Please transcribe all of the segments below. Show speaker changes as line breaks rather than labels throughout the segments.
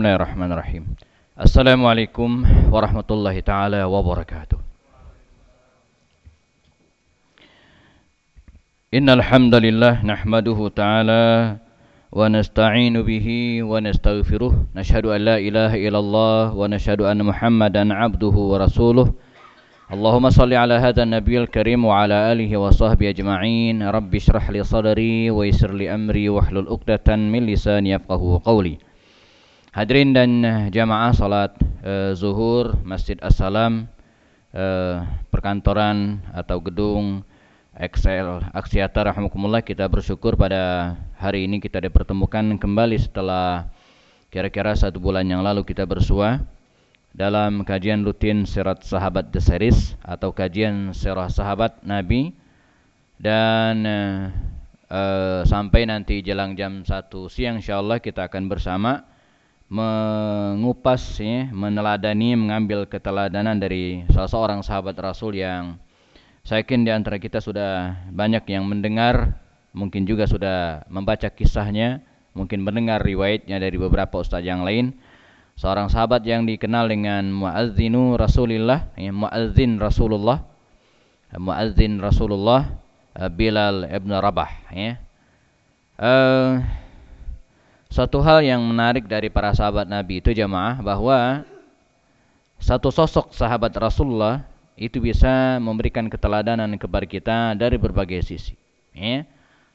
Bismillahirrahmanirrahim. Assalamualaikum warahmatullahi taala wabarakatuh. Innal hamdalillah nahmaduhu ta'ala wa nasta'inu bihi wa nastaghfiruh. Nashhadu an la ilaha illallah wa nashhadu anna Muhammadan 'abduhu wa rasuluh. Allahumma salli ala hadha nabiyil karim wa ala alihi wa sahbihi ajma'in. Rabbi shrah li sadri wa yassir li amri wahlul 'uqdatan min lisani yafqahu qawli. Hadirin dan eh, jamaah salat uh, zuhur Masjid Assalam uh, perkantoran atau gedung Excel Aksiata Rahmatullah kita bersyukur pada hari ini kita dipertemukan kembali setelah kira-kira satu bulan yang lalu kita bersua dalam kajian rutin Sirat Sahabat The Series atau kajian Sirah Sahabat Nabi. Dan sampai nanti jelang jam 1 siang insyaallah kita akan bersama mengupas ya, meneladani mengambil keteladanan dari salah seorang sahabat Rasul yang saya yakin di antara kita sudah banyak yang mendengar mungkin juga sudah membaca kisahnya mungkin mendengar riwayatnya dari beberapa ustaz yang lain. Seorang sahabat yang dikenal dengan muazzinu Rasulillah ya, muazzin Rasulullah muazzin Rasulullah Bilal ibn Rabah ya. Uh, Suatu hal yang menarik dari para sahabat Nabi itu jamaah bahwa satu sosok sahabat Rasulullah itu bisa memberikan keteladanan kepada kita dari berbagai sisi. Ya.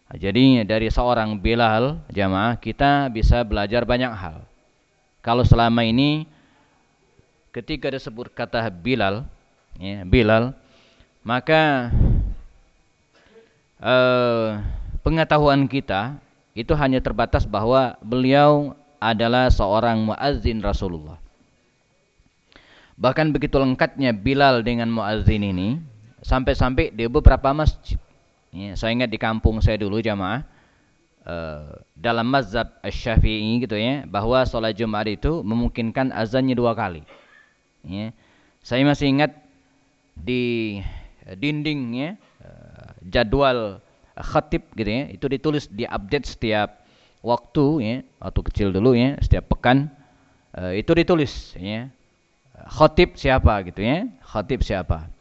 Jadi dari seorang Bilal jamaah kita bisa belajar banyak hal. Kalau selama ini ketika disebut kata Bilal, ya, Bilal, maka uh, pengetahuan kita itu hanya terbatas bahwa beliau adalah seorang muazzin Rasulullah. Bahkan begitu lengkapnya Bilal dengan muazzin ini, sampai-sampai di beberapa masjid. Ya, saya ingat di kampung saya dulu jamaah, uh, dalam mazhab syafii gitu ya, bahwa sholat Jumat itu memungkinkan azannya dua kali. Ya. Saya masih ingat di dindingnya uh, jadwal khatib gitu ya. Itu ditulis di update setiap waktu ya waktu kecil dulu ya setiap pekan. Uh, itu ditulis ya. Khatib siapa gitu ya? Khatib siapa?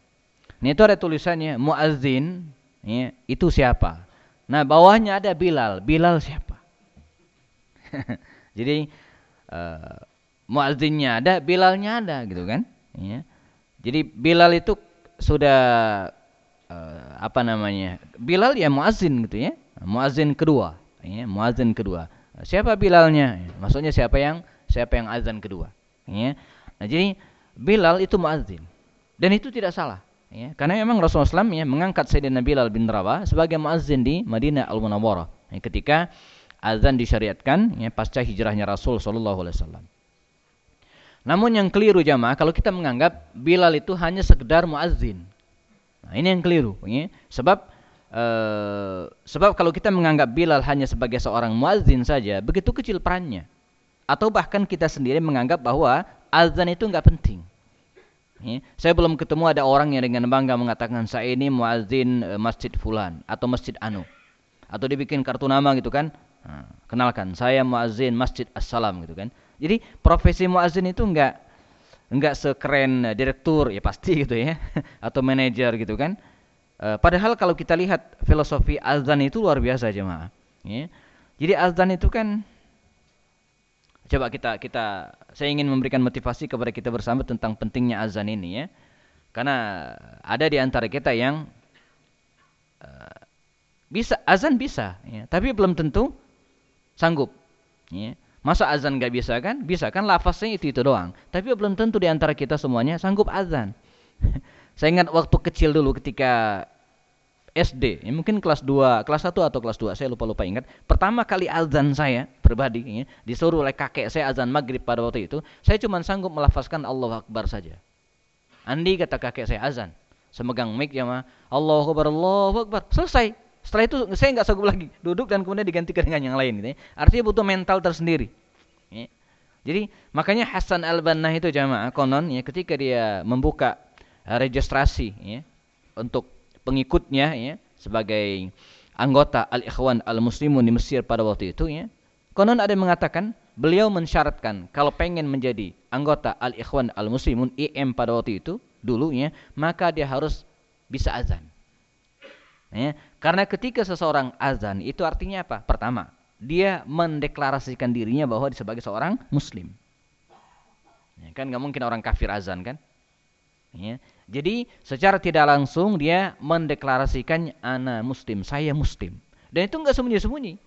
Ini itu ada tulisannya muazzin ya itu siapa? Nah bawahnya ada Bilal. Bilal siapa? Jadi uh, muazzinnya ada Bilalnya ada gitu kan? Ya. Jadi Bilal itu sudah uh, apa namanya Bilal ya muazin gitu ya. Muazin kedua ya muazin kedua. Siapa Bilalnya? Maksudnya siapa yang siapa yang azan kedua ya. Nah jadi Bilal itu muazin dan itu tidak salah ya. Karena memang Rasulullah SAW ya mengangkat Sayyidina Bilal bin Rabah sebagai muazin di Madinah Al Munawwarah ya, ketika azan disyariatkan ya pasca hijrahnya Rasul sallallahu alaihi wasallam. Namun yang keliru jamaah kalau kita menganggap Bilal itu hanya sekedar muazin Nah, ini yang keliru, ya. Sebab uh, sebab kalau kita menganggap Bilal hanya sebagai seorang muazin saja, begitu kecil perannya. Atau bahkan kita sendiri menganggap bahwa azan itu enggak penting. Ya. Saya belum ketemu ada orang yang dengan bangga mengatakan saya ini muazin uh, masjid fulan atau masjid anu. Atau dibikin kartu nama gitu kan. Nah, kenalkan saya muazin masjid assalam gitu kan. Jadi profesi muazin itu enggak enggak sekeren eh, direktur ya pasti gitu ya atau manajer gitu kan. E, padahal kalau kita lihat filosofi azan itu luar biasa jemaah ya. Jadi azan itu kan coba kita kita saya ingin memberikan motivasi kepada kita bersama tentang pentingnya azan ini ya. Karena ada di antara kita yang e, bisa azan bisa ya tapi belum tentu sanggup ya Masa azan gak bisa kan? Bisa kan lafaznya itu itu doang. Tapi belum tentu di antara kita semuanya sanggup azan. saya ingat waktu kecil dulu ketika SD, ya mungkin kelas 2, kelas 1 atau kelas 2, saya lupa-lupa ingat. Pertama kali azan saya pribadi ya, disuruh oleh kakek saya azan maghrib pada waktu itu, saya cuma sanggup melafazkan Allah Akbar saja. Andi kata kakek saya azan, semegang mic ya mah, Allah Akbar, Allah Akbar, selesai. Setelah itu saya nggak sanggup lagi duduk dan kemudian digantikan dengan yang lain. Gitu ya. Artinya butuh mental tersendiri. Ya. Jadi makanya Hasan Al Banna itu jamaah konon ya ketika dia membuka uh, registrasi ya, untuk pengikutnya ya sebagai anggota Al Ikhwan Al Muslimun di Mesir pada waktu itu ya. Konon ada yang mengatakan beliau mensyaratkan kalau pengen menjadi anggota Al-Ikhwan Al-Muslimun IM pada waktu itu dulu ya, maka dia harus bisa azan. Ya, karena ketika seseorang azan itu artinya apa? Pertama, dia mendeklarasikan dirinya bahwa sebagai seorang muslim. Ya, kan nggak mungkin orang kafir azan kan? Ya. Jadi secara tidak langsung dia mendeklarasikan ana muslim, saya muslim. Dan itu nggak sembunyi-sembunyi.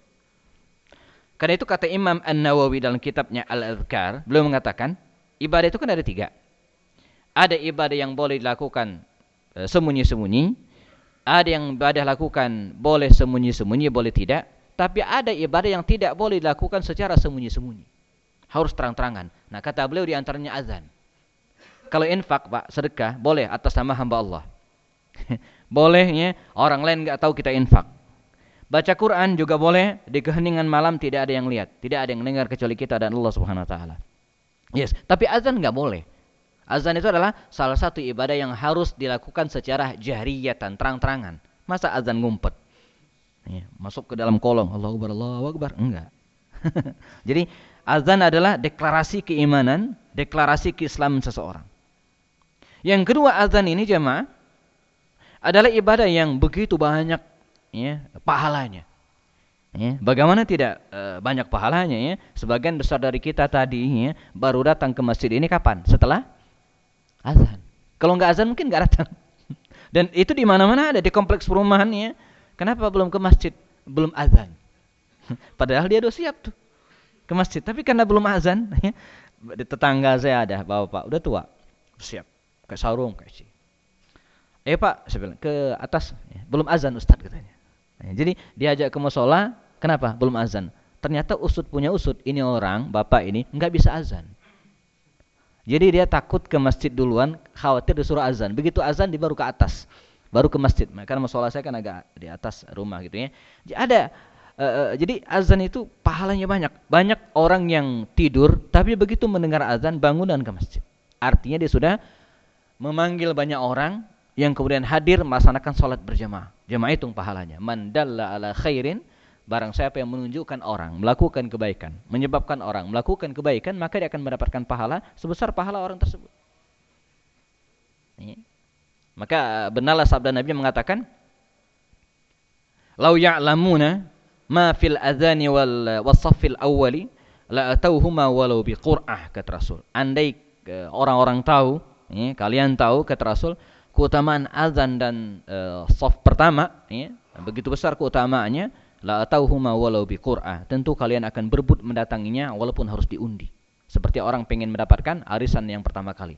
Karena itu kata Imam An-Nawawi dalam kitabnya Al-Adhkar, beliau mengatakan, ibadah itu kan ada tiga. Ada ibadah yang boleh dilakukan e, sembunyi-sembunyi, ada yang ibadah lakukan boleh sembunyi-sembunyi, boleh tidak. Tapi ada ibadah yang tidak boleh dilakukan secara sembunyi-sembunyi. Harus terang-terangan. Nah kata beliau di antaranya azan. Kalau infak pak, sedekah, boleh atas nama hamba Allah. Bolehnya orang lain nggak tahu kita infak. Baca Quran juga boleh di keheningan malam tidak ada yang lihat, tidak ada yang dengar kecuali kita dan Allah Subhanahu wa taala. Yes, tapi azan nggak boleh. Azan itu adalah salah satu ibadah yang harus dilakukan secara jahriyatan, terang-terangan. Masa azan ngumpet? Ya, masuk ke dalam kolong, Allahu Akbar, Allahu Akbar. Enggak. Jadi azan adalah deklarasi keimanan, deklarasi keislaman seseorang. Yang kedua azan ini jemaah adalah ibadah yang begitu banyak ya, pahalanya. Ya, bagaimana tidak e, banyak pahalanya ya? Sebagian besar dari kita tadi ya, baru datang ke masjid ini kapan? Setelah azan. Kalau nggak azan mungkin nggak datang. Dan itu di mana-mana ada di kompleks perumahan ya. Kenapa belum ke masjid? Belum azan. Padahal dia udah siap tuh ke masjid. Tapi karena belum azan, ya, tetangga saya ada bapak udah tua, siap ke sarung kayak sih. Eh pak, saya bilang ke atas, ya, belum azan Ustad katanya. Nah, jadi diajak ke musola, kenapa? Belum azan. Ternyata usut punya usut, ini orang, bapak ini nggak bisa azan. Jadi dia takut ke masjid duluan, khawatir disuruh azan. Begitu azan dia baru ke atas, baru ke masjid. Nah, karena musola saya kan agak di atas rumah gitu ya. Jadi ada uh, jadi azan itu pahalanya banyak. Banyak orang yang tidur tapi begitu mendengar azan bangun dan ke masjid. Artinya dia sudah memanggil banyak orang yang kemudian hadir melaksanakan sholat berjamaah. Jamaah itu pahalanya. Mandalla ala khairin, barang siapa yang menunjukkan orang melakukan kebaikan, menyebabkan orang melakukan kebaikan, maka dia akan mendapatkan pahala sebesar pahala orang tersebut. Maka benarlah sabda Nabi mengatakan, "Lau ya'lamuna ma fil adzani wal wasaffil awwali la atauhuma walau biqur'ah," kata Rasul. Andai eh, orang-orang tahu, ya, kalian tahu kata Rasul, keutamaan azan dan uh, soft pertama ya, begitu besar keutamaannya la atauhuma walau biqur'ah tentu kalian akan berebut mendatanginya walaupun harus diundi. Seperti orang pengen mendapatkan arisan yang pertama kali.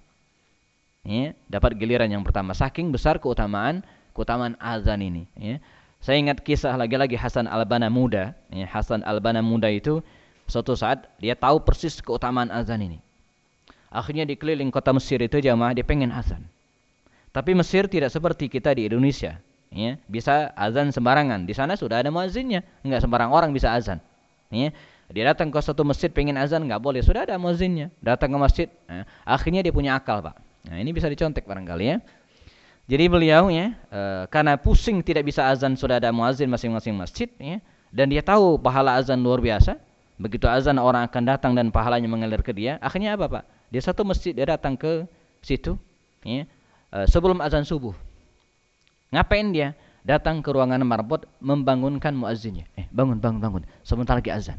Ya, dapat giliran yang pertama. Saking besar keutamaan keutamaan azan ini ya. saya ingat kisah lagi-lagi Hasan Albana muda ya, Hasan Albana muda itu suatu saat dia tahu persis keutamaan azan ini. Akhirnya di keliling kota Mesir itu jamaah dia pengen azan. Tapi Mesir tidak seperti kita di Indonesia. Ya, bisa azan sembarangan. Di sana sudah ada muazzinnya. Enggak sembarang orang bisa azan. Ya, dia datang ke suatu masjid pengen azan nggak boleh. Sudah ada muazzinnya. Datang ke masjid. Nah, akhirnya dia punya akal, Pak. Nah, ini bisa dicontek barangkali ya. Jadi beliau ya, e, karena pusing tidak bisa azan sudah ada muazzin masing-masing masjid ya, dan dia tahu pahala azan luar biasa. Begitu azan orang akan datang dan pahalanya mengalir ke dia. Akhirnya apa, Pak? Dia satu masjid dia datang ke situ ya, Eh, sebelum azan subuh. Ngapain dia? Datang ke ruangan marbot membangunkan muazzinnya. Eh, bangun, bangun, bangun. Sebentar lagi azan.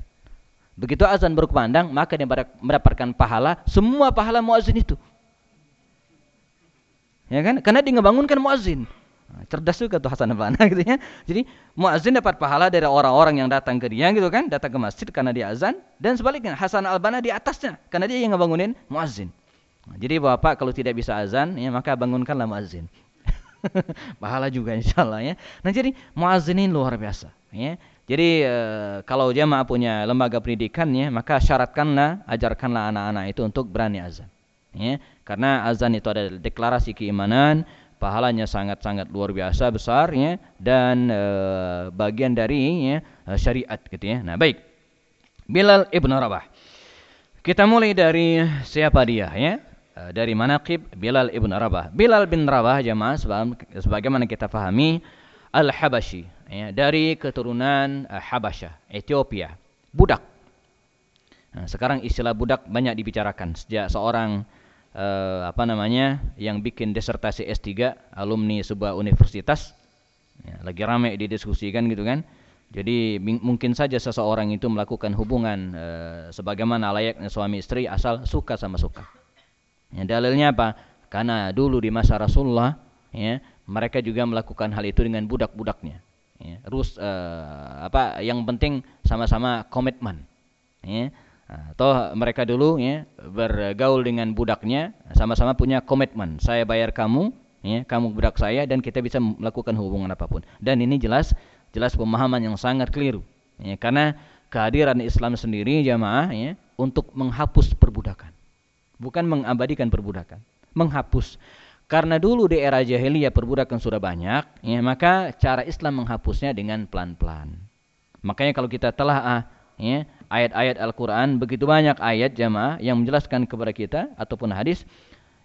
Begitu azan berkumandang, maka dia mendapatkan pahala semua pahala muazzin itu. Ya kan? Karena dia ngebangunkan muazzin. Nah, cerdas juga tuh Hasan Albana gitu ya. Jadi muazzin dapat pahala dari orang-orang yang datang ke dia gitu kan, datang ke masjid karena dia azan dan sebaliknya Hasan Albana di atasnya karena dia yang ngebangunin muazzin. Jadi bapak kalau tidak bisa azan, ya maka bangunkanlah muazin. Pahala juga insya Allah ya. Nah jadi muazin luar biasa. Ya. Jadi e, kalau jamaah punya lembaga pendidikan ya, maka syaratkanlah, ajarkanlah anak-anak itu untuk berani azan. Ya. Karena azan itu adalah deklarasi keimanan, pahalanya sangat-sangat luar biasa besar ya, dan e, bagian dari ya, syariat gitu ya. Nah baik, Bilal ibn Rabah. Kita mulai dari siapa dia ya? Eh, dari manaqib Bilal ibn Rabah. Bilal bin Rabah jemaah sebagaimana kita fahami Al-Habashi ya, dari keturunan uh, Habasyah, Ethiopia. Budak. Nah, sekarang istilah budak banyak dibicarakan sejak seorang uh, apa namanya yang bikin disertasi S3 alumni sebuah universitas ya, lagi ramai didiskusikan gitu kan. Jadi mungkin saja seseorang itu melakukan hubungan uh, sebagaimana layaknya suami istri asal suka sama suka. Ya, dalilnya apa? Karena dulu di masa Rasulullah ya, mereka juga melakukan hal itu dengan budak-budaknya. Ya, terus uh, apa yang penting sama-sama komitmen. Ya. Atau mereka dulu ya bergaul dengan budaknya sama-sama punya komitmen. Saya bayar kamu, ya, kamu budak saya dan kita bisa melakukan hubungan apa pun. Dan ini jelas jelas pemahaman yang sangat keliru. Ya, karena kehadiran Islam sendiri jamaah ya untuk menghapus perbudakan. Bukan mengabadikan perbudakan, menghapus. Karena dulu di era jahiliyah perbudakan sudah banyak, ya, maka cara Islam menghapusnya dengan pelan-pelan. Makanya kalau kita telah ah, ya, ayat-ayat Al-Quran begitu banyak ayat jamaah yang menjelaskan kepada kita ataupun hadis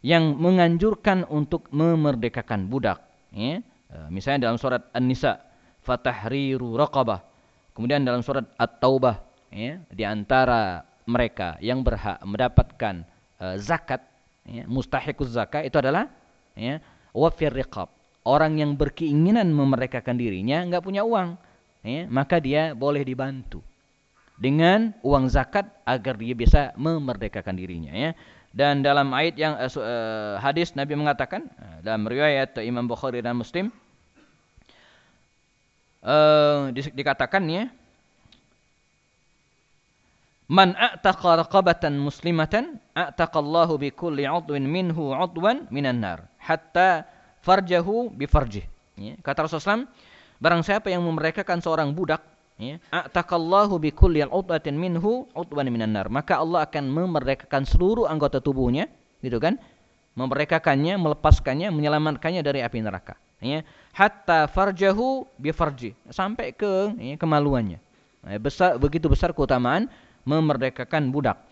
yang menganjurkan untuk memerdekakan budak ya. E, misalnya dalam surat An-Nisa fatahriru raqabah kemudian dalam surat At-Taubah ya, di antara mereka yang berhak mendapatkan uh, zakat ya, mustahiquz zakat itu adalah ya, wafir riqab orang yang berkeinginan memerdekakan dirinya enggak punya uang ya, maka dia boleh dibantu dengan uang zakat agar dia bisa memerdekakan dirinya ya. Dan dalam ayat yang uh, hadis Nabi mengatakan dalam riwayat Imam Bukhari dan Muslim uh, di, dikatakan ya Man a'taqa raqabatan muslimatan a'taqallahu bi kulli 'udwin minhu 'udwan minan nar hatta farjahu bi farjih. Ya. Kata Rasulullah barang siapa yang memerdekakan seorang budak ya atakallahu bi kulli udwatin minhu udwan minan nar maka Allah akan memerdekakan seluruh anggota tubuhnya gitu kan memerdekakannya melepaskannya menyelamatkannya dari api neraka ya hatta farjahu bi farji sampai ke ya, kemaluannya ya, besar begitu besar keutamaan memerdekakan budak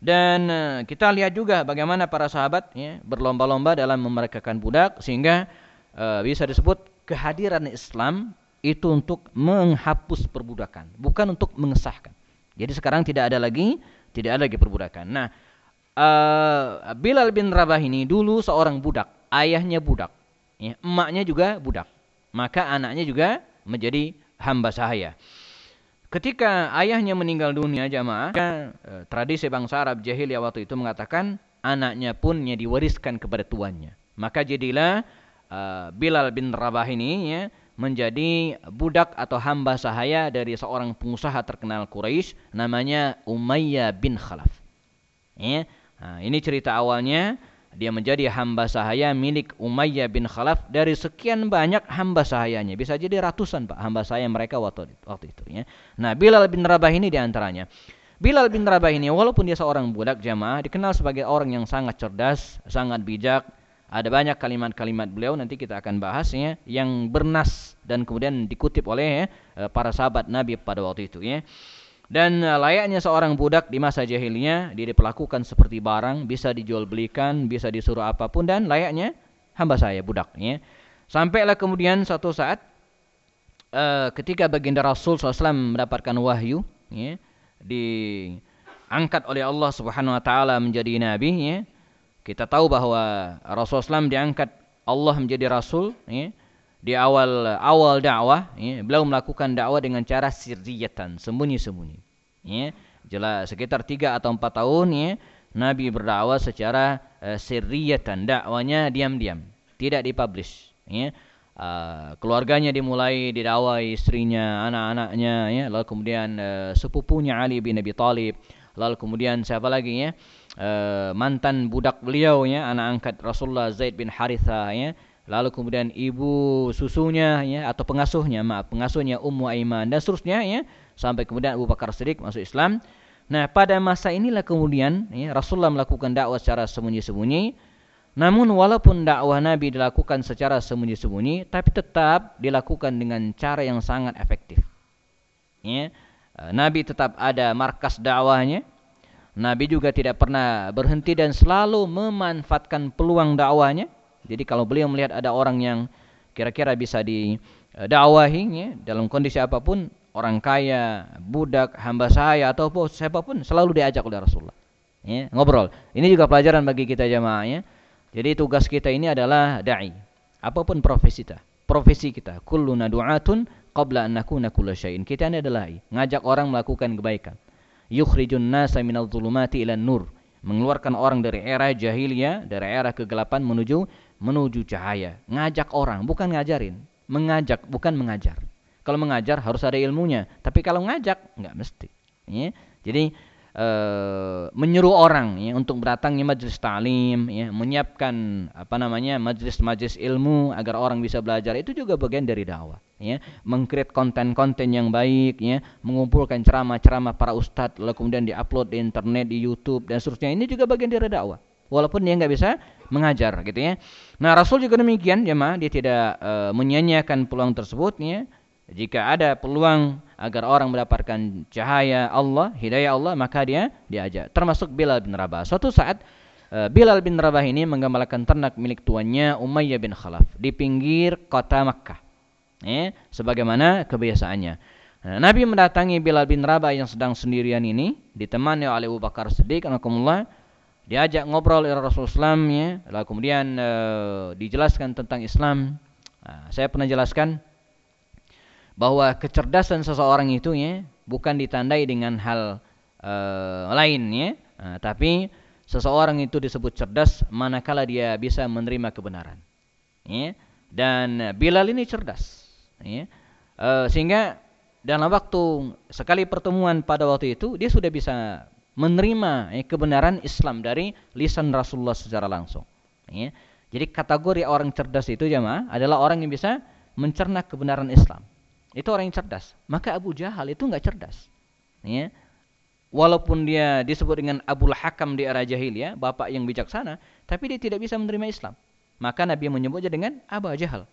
dan uh, kita lihat juga bagaimana para sahabat ya, berlomba-lomba dalam memerdekakan budak sehingga uh, bisa disebut kehadiran Islam itu untuk menghapus perbudakan, bukan untuk mengesahkan. Jadi sekarang tidak ada lagi, tidak ada lagi perbudakan. Nah, uh, Bilal bin Rabah ini dulu seorang budak, ayahnya budak, ya, emaknya juga budak, maka anaknya juga menjadi hamba sahaya. Ketika ayahnya meninggal dunia jamaah, uh, tradisi bangsa Arab jahiliyah waktu itu mengatakan anaknya pun diwariskan kepada tuannya. Maka jadilah uh, Bilal bin Rabah ini ya, menjadi budak atau hamba sahaya dari seorang pengusaha terkenal Quraisy namanya Umayyah bin Khalaf. Ya. Nah, ini cerita awalnya dia menjadi hamba sahaya milik Umayyah bin Khalaf dari sekian banyak hamba sahayanya. Bisa jadi ratusan Pak hamba sahaya mereka waktu, waktu itu ya. Nah, Bilal bin Rabah ini di antaranya. Bilal bin Rabah ini walaupun dia seorang budak jamaah dikenal sebagai orang yang sangat cerdas, sangat bijak, ada banyak kalimat-kalimat beliau nanti kita akan bahasnya yang bernas dan kemudian dikutip oleh ya, para sahabat Nabi pada waktu itu ya. Dan eh, layaknya seorang budak di masa jahiliyah dia diperlakukan seperti barang, bisa dijual belikan, bisa disuruh apa pun dan layaknya hamba saya budak ya. Sampailah kemudian satu saat uh, ketika baginda Rasul SAW mendapatkan wahyu ya, diangkat oleh Allah Subhanahu wa taala menjadi nabi ya kita tahu bahwa Rasulullah SAW diangkat Allah menjadi Rasul ya, di awal awal dakwah ya, beliau melakukan dakwah dengan cara sirriyatan sembunyi-sembunyi. Ya. jelas sekitar tiga atau empat tahun ya, Nabi berdakwah secara uh, sirriyatan. Dakwanya diam-diam tidak dipublish ya. Uh, keluarganya dimulai didakwai istrinya anak-anaknya ya. Lalu kemudian uh, sepupunya Ali bin Abi Thalib lalu kemudian siapa lagi ya? Uh, mantan budak beliau ya anak angkat Rasulullah Zaid bin Haritha ya lalu kemudian ibu susunya ya atau pengasuhnya maaf pengasuhnya Ummu Aiman dan seterusnya ya sampai kemudian Abu Bakar Siddiq masuk Islam. Nah pada masa inilah kemudian ya Rasulullah melakukan dakwah secara sembunyi-sembunyi. Namun walaupun dakwah Nabi dilakukan secara sembunyi-sembunyi tapi tetap dilakukan dengan cara yang sangat efektif. Ya eh, Nabi tetap ada markas dakwahnya. Nabi juga tidak pernah berhenti dan selalu memanfaatkan peluang dakwahnya. Jadi kalau beliau melihat ada orang yang kira-kira bisa didakwahi ya, dalam kondisi apa pun, orang kaya, budak, hamba saya ataupun siapa pun selalu diajak oleh Rasulullah. Ya, ngobrol. Ini juga pelajaran bagi kita jamaah ya. Jadi tugas kita ini adalah dai. Apa pun profesi kita, profesi kita, kulluna du'atun qabla an nakuna kulla syai'in. Kita ini adalah ngajak orang melakukan kebaikan. Yukhrijun nasa minadh dhulumati ila nur. Mengeluarkan orang dari era jahiliyah, dari era kegelapan menuju menuju cahaya. Ngajak orang, bukan ngajarin. Mengajak, bukan mengajar. Kalau mengajar harus ada ilmunya, tapi kalau ngajak nggak mesti. Ya. Jadi e, menyuruh orang ya untuk berdatangnya majelis ta'lim, ya, menyiapkan apa namanya majelis-majelis ilmu agar orang bisa belajar itu juga bagian dari dakwah. Ya, mengkreat konten-konten yang baik, ya, mengumpulkan ceramah-ceramah para ustadz, lalu kemudian diupload di internet, di YouTube dan seterusnya. Ini juga bagian dari dakwah. Walaupun dia nggak bisa mengajar, gitu ya. Nah, Rasul juga demikian, ya mah, dia tidak e, menyanyiakan peluang tersebut, ya jika ada peluang agar orang mendapatkan cahaya Allah, hidayah Allah, maka dia diajak. Termasuk Bilal bin Rabah. Suatu saat eh, Bilal bin Rabah ini mengembalakan ternak milik tuannya Umayyah bin Khalaf di pinggir kota Makkah. Ya, sebagaimana kebiasaannya. Nah, Nabi mendatangi Bilal bin Rabah yang sedang sendirian ini ditemani oleh Abu Bakar Siddiq diajak ngobrol oleh Rasulullah SAW ya, lalu kemudian uh, dijelaskan tentang Islam. Nah, saya pernah jelaskan bahwa kecerdasan seseorang itu ya bukan ditandai dengan hal uh, lain ya, uh, tapi seseorang itu disebut cerdas manakala dia bisa menerima kebenaran. Ya. Dan Bilal ini cerdas, ya. Uh, sehingga dalam waktu sekali pertemuan pada waktu itu dia sudah bisa menerima ya, kebenaran Islam dari lisan Rasulullah secara langsung. Ya. Jadi kategori orang cerdas itu jemaah adalah orang yang bisa mencerna kebenaran Islam. Itu orang yang cerdas. Maka Abu Jahal itu nggak cerdas. Ya. Walaupun dia disebut dengan Abul Hakam di era jahiliyah, bapak yang bijaksana, tapi dia tidak bisa menerima Islam. Maka Nabi menyebutnya dengan Abu Jahal.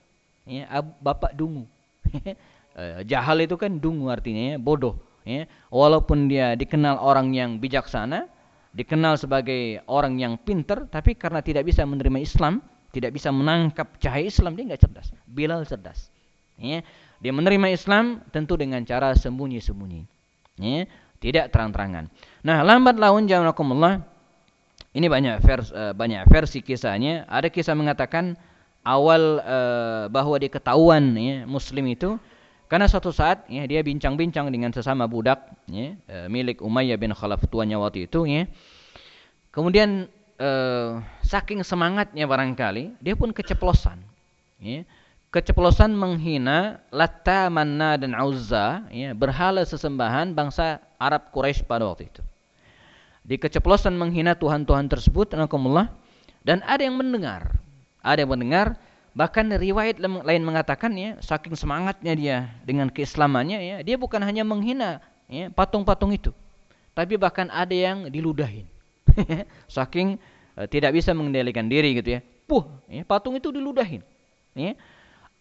Ya, bapak dungu. Eh, jahal itu kan dungu artinya ya, bodoh. Ya. Walaupun dia dikenal orang yang bijaksana, dikenal sebagai orang yang pinter, tapi karena tidak bisa menerima Islam, tidak bisa menangkap cahaya Islam, dia nggak cerdas. Bilal cerdas. Ya. Dia menerima Islam tentu dengan cara sembunyi-sembunyi. Ya, tidak terang-terangan. Nah, lambat laun jamakumullah ini banyak vers, uh, banyak versi kisahnya. Ada kisah mengatakan awal uh, bahwa dia ketahuan ya, muslim itu karena suatu saat ya, dia bincang-bincang dengan sesama budak ya, uh, milik Umayyah bin Khalaf tuannya waktu itu ya. Kemudian uh, saking semangatnya barangkali dia pun keceplosan ya keceplosan menghina Latta, Manna dan Uzza, ya, berhala sesembahan bangsa Arab Quraisy pada waktu itu. Di keceplosan menghina tuhan-tuhan tersebut, dan ada yang mendengar. Ada yang mendengar, bahkan riwayat lain mengatakan ya, saking semangatnya dia dengan keislamannya ya, dia bukan hanya menghina ya, patung-patung itu, tapi bahkan ada yang diludahin. saking uh, tidak bisa mengendalikan diri gitu ya. Puh, ya, patung itu diludahin. Ya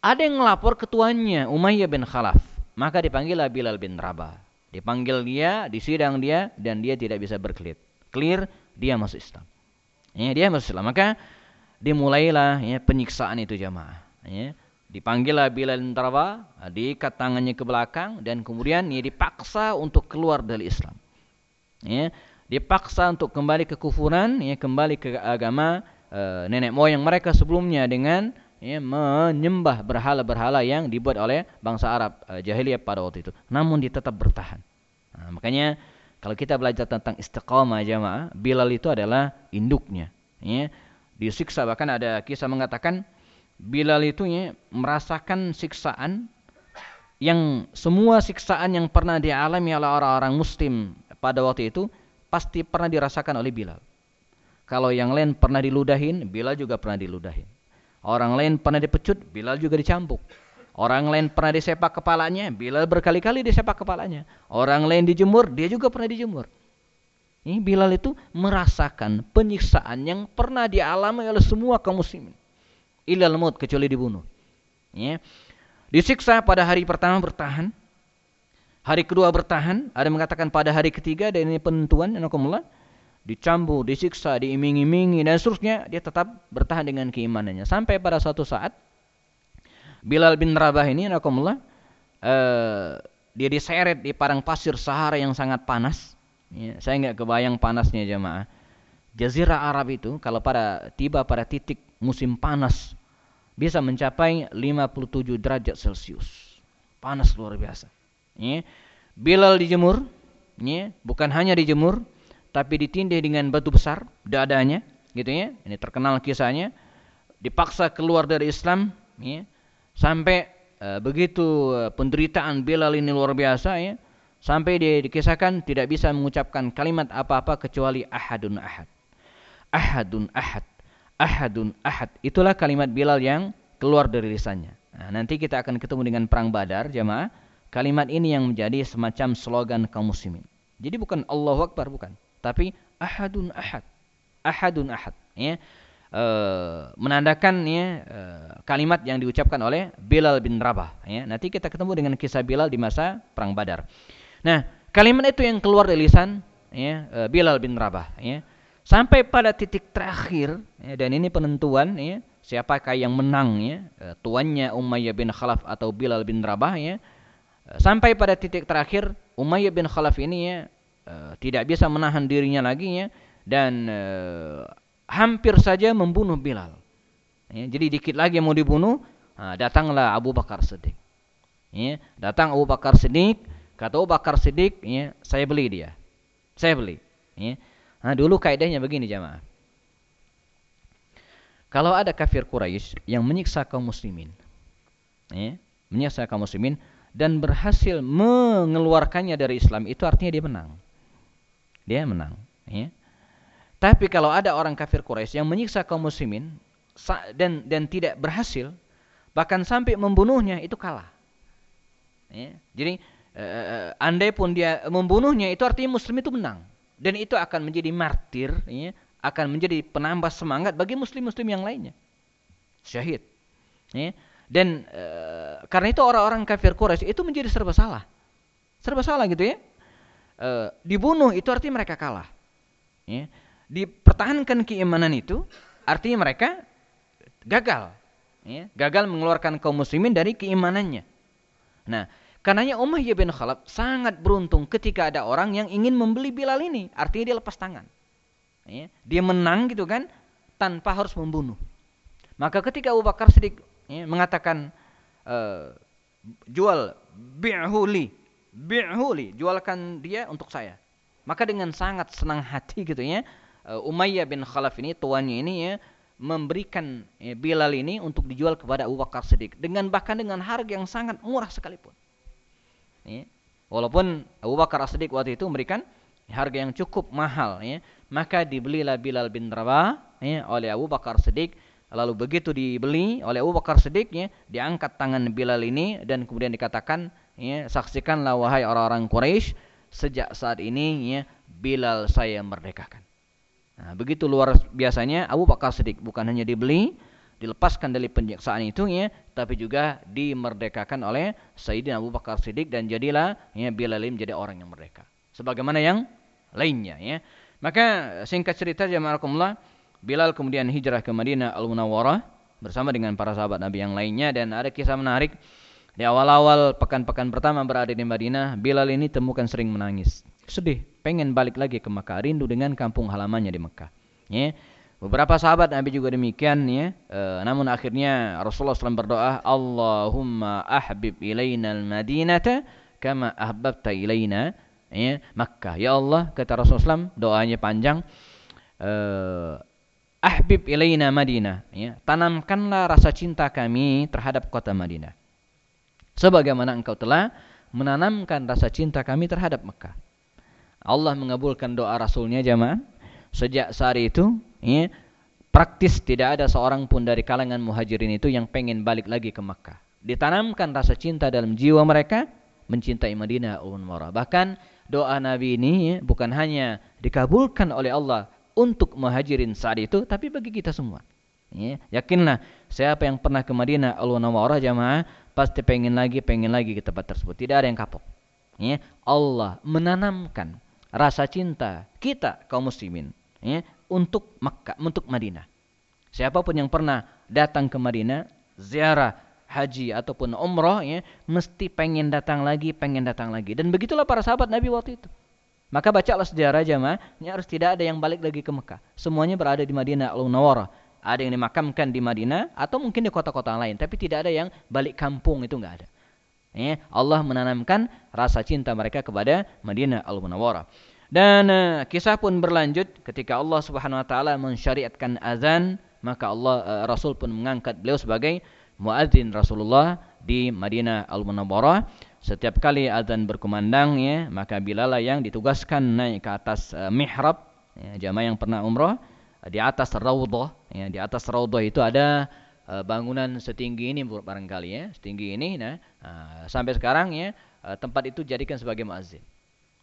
ada yang melapor ketuanya Umayyah bin Khalaf. Maka dipanggillah Bilal bin Rabah. Dipanggil dia, disidang dia, dan dia tidak bisa berkelit. Clear, dia masuk Islam. Ya, dia masuk Islam. Maka dimulailah ya, penyiksaan itu jamaah. Ya. Dipanggillah Bilal bin Rabah, diikat tangannya ke belakang, dan kemudian ya, dipaksa untuk keluar dari Islam. Ya. Dipaksa untuk kembali ke kufuran, ya, kembali ke agama uh, nenek moyang mereka sebelumnya dengan ya, menyembah berhala-berhala yang dibuat oleh bangsa Arab uh, jahiliyah pada waktu itu. Namun dia tetap bertahan. Nah, makanya kalau kita belajar tentang istiqamah jamaah, Bilal itu adalah induknya. Ya. Disiksa bahkan ada kisah mengatakan Bilal itu ya, merasakan siksaan yang semua siksaan yang pernah dialami oleh orang-orang muslim pada waktu itu pasti pernah dirasakan oleh Bilal. Kalau yang lain pernah diludahin, Bilal juga pernah diludahin. Orang lain pernah dipecut, Bilal juga dicambuk. Orang lain pernah disepak kepalanya, Bilal berkali-kali disepak kepalanya. Orang lain dijemur, dia juga pernah dijemur. Ini Bilal itu merasakan penyiksaan yang pernah dialami oleh semua kaum muslimin. Ilal maut kecuali dibunuh. Ya. Disiksa pada hari pertama bertahan. Hari kedua bertahan, ada yang mengatakan pada hari ketiga dan ini penentuan, mulai dicambuk, disiksa, diiming-imingi dan seterusnya, dia tetap bertahan dengan keimanannya. Sampai pada suatu saat Bilal bin Rabah ini nakumullah uh, dia diseret di padang pasir Sahara yang sangat panas. Ya, saya nggak kebayang panasnya jemaah. Jazirah Arab itu kalau pada tiba pada titik musim panas bisa mencapai 57 derajat Celcius. Panas luar biasa. Ya. Bilal dijemur, ya, bukan hanya dijemur, tapi ditindih dengan batu besar dadanya, gitu ya. Ini terkenal kisahnya. Dipaksa keluar dari Islam, ya, sampai uh, begitu penderitaan Bilal ini luar biasa, ya, sampai dia dikisahkan tidak bisa mengucapkan kalimat apa-apa kecuali ahadun ahad. Ahadun ahad. Ahadun ahad. Itulah kalimat Bilal yang keluar dari lisannya. Nah, nanti kita akan ketemu dengan perang Badar, jemaah. Kalimat ini yang menjadi semacam slogan kaum muslimin. Jadi bukan Allahu Akbar bukan, tapi ahadun ahad. Ahadun ahad, ya. E, menandakan ya e, kalimat yang diucapkan oleh Bilal bin Rabah, ya. Nanti kita ketemu dengan kisah Bilal di masa perang Badar. Nah, kalimat itu yang keluar dari lisan ya e, Bilal bin Rabah, ya. Sampai pada titik terakhir ya, dan ini penentuan ya siapakah yang menang ya tuannya Umayyah bin Khalaf atau Bilal bin Rabah ya Sampai pada titik terakhir Umayyah bin Khalaf ini ya tidak bisa menahan dirinya lagi ya dan uh, hampir saja membunuh Bilal. Ya, jadi dikit lagi mau dibunuh, uh, datanglah Abu Bakar Siddiq. Ya, datang Abu Bakar Siddiq, kata Abu Bakar Siddiq, ya, saya beli dia. Saya beli. Ya. Nah, dulu kaidahnya begini jamaah. Kalau ada kafir Quraisy yang menyiksa kaum muslimin, ya, menyiksa kaum muslimin, dan berhasil mengeluarkannya dari Islam itu artinya dia menang. Dia menang. Ya. Tapi kalau ada orang kafir Quraisy yang menyiksa kaum muslimin dan dan tidak berhasil, bahkan sampai membunuhnya itu kalah. Ya. Jadi uh, andai pun dia membunuhnya itu artinya muslim itu menang dan itu akan menjadi martir, ya, akan menjadi penambah semangat bagi muslim-muslim yang lainnya. Syahid. Ya. Dan e, karena itu orang-orang kafir Quraisy itu menjadi serba salah. Serba salah gitu ya. E, dibunuh itu artinya mereka kalah. Ya. Dipertahankan keimanan itu artinya mereka gagal. Ya. Gagal mengeluarkan kaum muslimin dari keimanannya. Nah, karenanya Umayyah bin Khalaf sangat beruntung ketika ada orang yang ingin membeli Bilal ini. Artinya dia lepas tangan. Ya. Dia menang gitu kan tanpa harus membunuh. Maka ketika Abu Bakar sedikit ya, mengatakan uh, jual bi'huli bi'huli jualkan dia untuk saya maka dengan sangat senang hati gitu ya uh, Umayyah bin Khalaf ini tuannya ini ya memberikan ya, Bilal ini untuk dijual kepada Abu Bakar Siddiq dengan bahkan dengan harga yang sangat murah sekalipun. Ya. Walaupun Abu Bakar Siddiq waktu itu memberikan harga yang cukup mahal ya, maka dibelilah Bilal bin Rabah ya, oleh Abu Bakar Siddiq Lalu begitu dibeli oleh Abu Bakar Siddiq ya, diangkat tangan Bilal ini dan kemudian dikatakan ya, saksikanlah wahai orang-orang Quraisy sejak saat ini ya Bilal saya merdekakan. Nah, begitu luar biasanya Abu Bakar Siddiq bukan hanya dibeli, dilepaskan dari penyiksaan itu ya, tapi juga dimerdekakan oleh Sayyidina Abu Bakar Siddiq dan jadilah ya Bilal menjadi orang yang merdeka. Sebagaimana yang lainnya ya. Maka singkat cerita jemaah Bilal kemudian hijrah ke Madinah Al-Munawwarah bersama dengan para sahabat Nabi yang lainnya dan ada kisah menarik di awal-awal pekan-pekan pertama berada di Madinah, Bilal ini temukan sering menangis. Sedih, pengen balik lagi ke Mekah, rindu dengan kampung halamannya di Mekah. Ya. Beberapa sahabat Nabi juga demikian ya. E, namun akhirnya Rasulullah SAW berdoa, Allahumma ahbib ilaina al-Madinata kama ahbabta ilaina ya, Makkah. Ya Allah, kata Rasulullah SAW, doanya panjang. E, ahbib ilaina Madinah ya tanamkanlah rasa cinta kami terhadap kota Madinah sebagaimana engkau telah menanamkan rasa cinta kami terhadap Mekah Allah mengabulkan doa rasulnya jamaah sejak saat itu ya praktis tidak ada seorang pun dari kalangan muhajirin itu yang pengen balik lagi ke Mekah ditanamkan rasa cinta dalam jiwa mereka mencintai Madinah al-Munawwarah bahkan doa Nabi ini ya, bukan hanya dikabulkan oleh Allah untuk muhajirin saat itu, tapi bagi kita semua. Ya, yakinlah siapa yang pernah ke Madinah al-Munawwarah jamaah pasti pengen lagi, pengen lagi ke tempat tersebut. Tidak ada yang kapok. Ya, Allah menanamkan rasa cinta kita kaum muslimin ya, untuk Makkah, untuk Madinah. Siapa pun yang pernah datang ke Madinah, ziarah haji ataupun umroh ya, mesti pengen datang lagi, pengen datang lagi. Dan begitulah para sahabat Nabi waktu itu. Maka bacalah sejarah jamaah, ini harus tidak ada yang balik lagi ke Mekah. Semuanya berada di Madinah al-Munawwarah. Ada yang dimakamkan di Madinah atau mungkin di kota-kota lain, tapi tidak ada yang balik kampung itu enggak ada. Ya, Allah menanamkan rasa cinta mereka kepada Madinah al-Munawwarah. Dan uh, kisah pun berlanjut ketika Allah Subhanahu wa taala mensyariatkan azan, maka Allah uh, Rasul pun mengangkat beliau sebagai muadzin Rasulullah di Madinah Al-Munawwarah. Setiap kali azan berkumandang ya, maka Bilal yang ditugaskan naik ke atas uh, mihrab ya, jamaah yang pernah umrah di atas raudhah ya, di atas raudhah itu ada uh, bangunan setinggi ini barangkali ya, setinggi ini nah uh, sampai sekarang ya uh, tempat itu jadikan sebagai muadzin.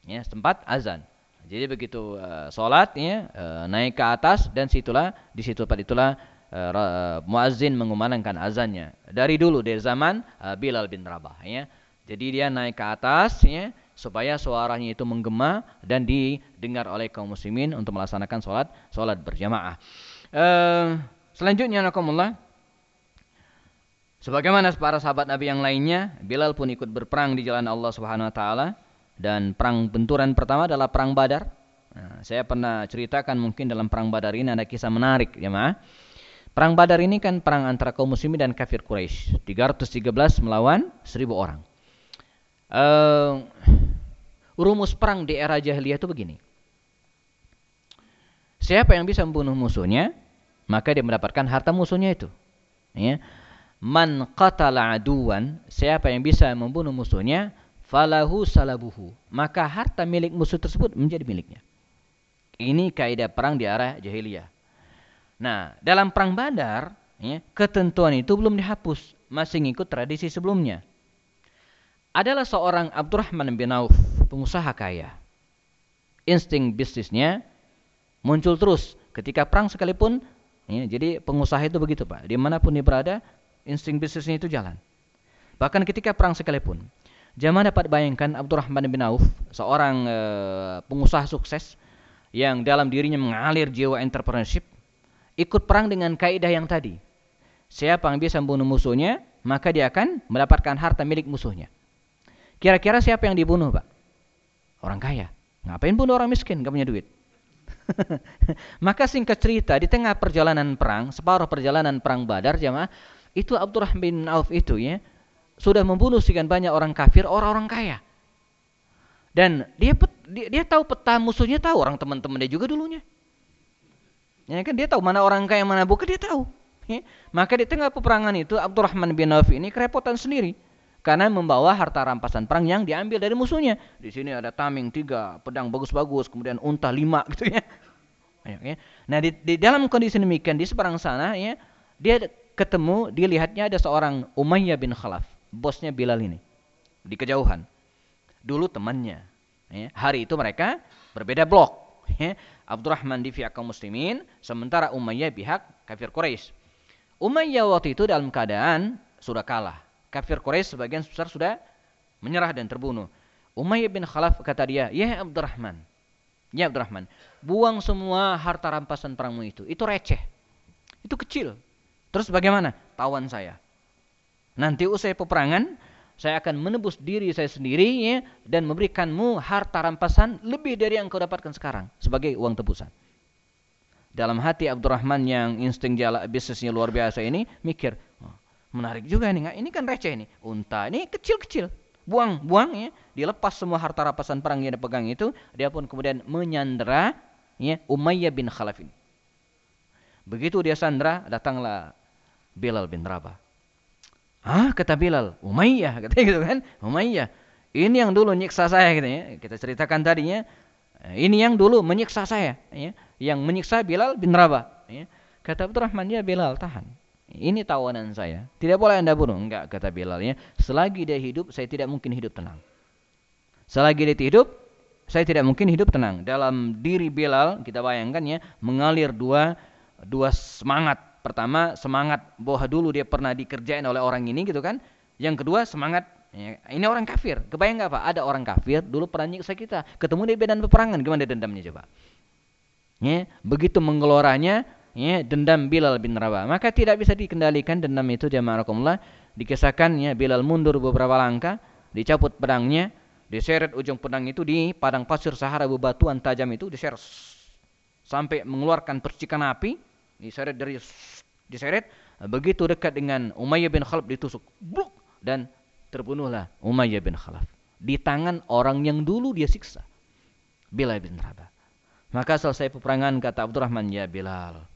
Ya, tempat azan. Jadi begitu uh, sholat ya uh, naik ke atas dan situlah di situ tempat itulah uh, muazin mengumandangkan azannya. Dari dulu dari zaman uh, Bilal bin Rabah ya. Jadi dia naik ke atas ya supaya suaranya itu menggema dan didengar oleh kaum muslimin untuk melaksanakan sholat sholat berjamaah. Uh, selanjutnya nakumullah sebagaimana para sahabat Nabi yang lainnya, Bilal pun ikut berperang di jalan Allah Subhanahu wa taala dan perang benturan pertama adalah perang Badar. Nah, saya pernah ceritakan mungkin dalam perang Badar ini ada kisah menarik ya ma. Perang Badar ini kan perang antara kaum muslimin dan kafir Quraisy. 313 melawan 1000 orang. Uh, rumus perang di era jahiliyah itu begini. Siapa yang bisa membunuh musuhnya, maka dia mendapatkan harta musuhnya itu. Ya. Man qatala aduwan, siapa yang bisa membunuh musuhnya, falahu salabuhu. Maka harta milik musuh tersebut menjadi miliknya. Ini kaidah perang di era jahiliyah. Nah, dalam perang Badar, ya, ketentuan itu belum dihapus, masih ngikut tradisi sebelumnya. Adalah seorang Abdurrahman bin Auf, pengusaha kaya. Insting bisnisnya muncul terus ketika perang sekalipun. Ya, jadi pengusaha itu begitu pak, di mana pun dia berada, insting bisnisnya itu jalan. Bahkan ketika perang sekalipun. Jamaah dapat bayangkan Abdurrahman bin Auf, seorang e, pengusaha sukses yang dalam dirinya mengalir jiwa entrepreneurship, ikut perang dengan kaidah yang tadi. Siapa yang bisa membunuh musuhnya, maka dia akan mendapatkan harta milik musuhnya. Kira-kira siapa yang dibunuh, Pak? Orang kaya. Ngapain bunuh orang miskin, gak punya duit? maka singkat cerita, di tengah perjalanan perang, separuh perjalanan perang Badar, jamaah, itu Abdurrahman bin Auf itu ya, sudah membunuh sekian banyak orang kafir, orang-orang kaya. Dan dia, dia dia tahu peta musuhnya tahu orang teman-teman dia juga dulunya. Ya kan dia tahu mana orang kaya mana bukan dia tahu. Ya. Maka di tengah peperangan itu Abdurrahman bin Auf ini kerepotan sendiri karena membawa harta rampasan perang yang diambil dari musuhnya. Di sini ada tameng tiga, pedang bagus-bagus, kemudian unta lima gitu ya. ya. Nah di, di dalam kondisi demikian di seberang sana ya dia ketemu dilihatnya ada seorang Umayyah bin Khalaf, bosnya Bilal ini di kejauhan. Dulu temannya. Ya. Hari itu mereka berbeda blok. Ya. Abdurrahman di pihak kaum muslimin, sementara Umayyah pihak kafir Quraisy. Umayyah waktu itu dalam keadaan sudah kalah. Kafir Quraisy sebagian besar sudah menyerah dan terbunuh. Umayyah bin Khalaf kata dia, "Ya Abdurrahman, ya Abdurrahman, buang semua harta rampasan perangmu itu. Itu receh. Itu kecil. Terus bagaimana? Tawan saya. Nanti usai peperangan, saya akan menebus diri saya sendiri ya, dan memberikanmu harta rampasan lebih dari yang kau dapatkan sekarang sebagai uang tebusan. Dalam hati Abdurrahman yang insting jala bisnisnya luar biasa ini mikir, oh, menarik juga ini, ini kan receh ini, unta ini kecil-kecil, buang, buang ya, dilepas semua harta rampasan perang yang dipegang itu, dia pun kemudian menyandera ya Umayyah bin Khalaf ini. Begitu dia sandra, datanglah Bilal bin Rabah. Ah, kata Bilal, Umayyah, kata gitu kan, Umayyah. Ini yang dulu nyiksa saya gitu ya. Kita ceritakan tadinya, ini yang dulu menyiksa saya, ya. Yang menyiksa Bilal bin Rabah, ya. Kata Abdurrahman, ya Bilal, tahan. Ini tawanan saya. Tidak boleh anda bunuh. Enggak, kata Bilal. Ya. Selagi dia hidup, saya tidak mungkin hidup tenang. Selagi dia hidup, saya tidak mungkin hidup tenang. Dalam diri Bilal, kita bayangkan ya, mengalir dua dua semangat Pertama semangat bahwa dulu dia pernah dikerjain oleh orang ini gitu kan. Yang kedua semangat ya, ini orang kafir. Kebayang nggak pak? Ada orang kafir dulu pernah nyiksa kita. Ketemu di medan peperangan gimana dendamnya coba? Ya, begitu mengeloranya ya, dendam Bilal bin Rabah. Maka tidak bisa dikendalikan dendam itu jamaah dikisahkan ya Bilal mundur beberapa langkah, dicabut pedangnya, diseret ujung pedang itu di padang pasir Sahara bebatuan tajam itu diseret sampai mengeluarkan percikan api, diseret dari diseret begitu dekat dengan Umayyah bin Khalaf ditusuk Bluk, dan terbunuhlah Umayyah bin Khalaf. Di tangan orang yang dulu dia siksa Bilal bin Rabah. Maka selesai peperangan kata Abdurrahman ya Bilal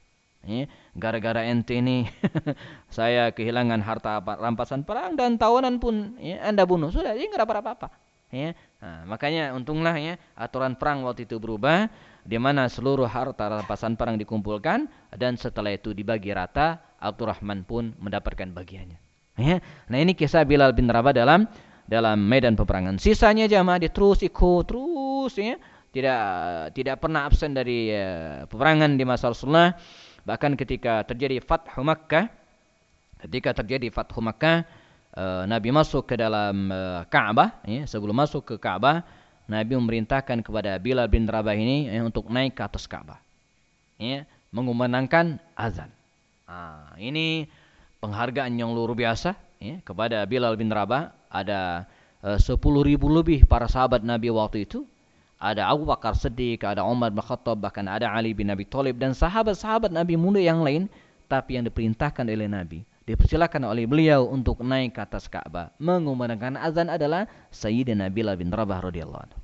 gara-gara ente ini saya kehilangan harta rampasan perang dan tawanan pun ya, anda bunuh. Sudah ini nggak apa-apa ya. Nah, makanya untunglah ya aturan perang waktu itu berubah di mana seluruh harta rampasan perang dikumpulkan dan setelah itu dibagi rata Abdurrahman pun mendapatkan bagiannya. Ya nah ini kisah Bilal bin Rabah dalam dalam medan peperangan. Sisanya jamaah dia terus ikut terus ya. Tidak tidak pernah absen dari uh, peperangan di masa Rasulullah. Bahkan ketika terjadi Fathu Makkah, ketika terjadi Fathu Makkah, uh, Nabi masuk ke dalam uh, Ka'bah, ya, sebelum masuk ke Ka'bah, Nabi memerintahkan kepada Bilal bin Rabah ini ya, untuk naik ke atas Ka'bah. Ya, mengumandangkan azan. Nah, ini penghargaan yang luar biasa ya, kepada Bilal bin Rabah. Ada eh, sepuluh ribu lebih para sahabat Nabi waktu itu ada Abu Bakar Siddiq, ada Umar bin Khattab, bahkan ada Ali bin Abi Thalib dan sahabat-sahabat Nabi muda yang lain, tapi yang diperintahkan oleh Nabi, dipersilakan oleh beliau untuk naik ke atas Ka'bah. Mengumandangkan azan adalah Sayyidina Bilal bin Rabah radhiyallahu anhu.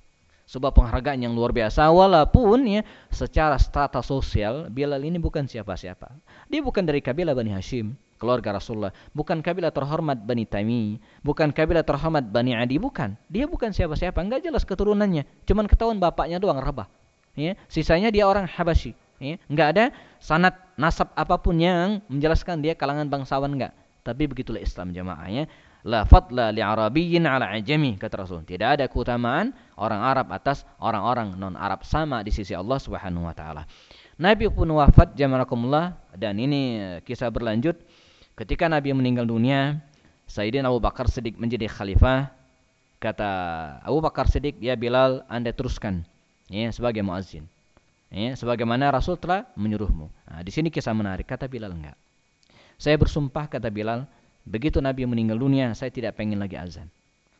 Sebuah penghargaan yang luar biasa walaupun ya secara strata sosial Bilal ini bukan siapa-siapa. Dia bukan dari kabilah Bani Hashim keluarga Rasulullah. Bukan kabilah terhormat Bani Taimi. Bukan kabilah terhormat Bani Adi. Bukan. Dia bukan siapa-siapa. Enggak jelas keturunannya. Cuman ketahuan bapaknya doang Rabah. Ya. Sisanya dia orang Habasyi. Ya. Enggak ada sanat nasab apa pun yang menjelaskan dia kalangan bangsawan enggak. Tapi begitulah Islam jamaahnya. La fadla li arabiyyin ala ajami kata Rasul. Tidak ada keutamaan orang Arab atas orang-orang non Arab sama di sisi Allah Subhanahu wa taala. Nabi pun wafat jamarakumullah dan ini kisah berlanjut Ketika Nabi meninggal dunia, Sayyidina Abu Bakar Siddiq menjadi khalifah. Kata Abu Bakar Siddiq, ya Bilal, anda teruskan ya, sebagai muazzin. Ya, sebagaimana Rasul telah menyuruhmu. Nah, di sini kisah menarik. Kata Bilal enggak. Saya bersumpah kata Bilal, begitu Nabi meninggal dunia, saya tidak pengen lagi azan.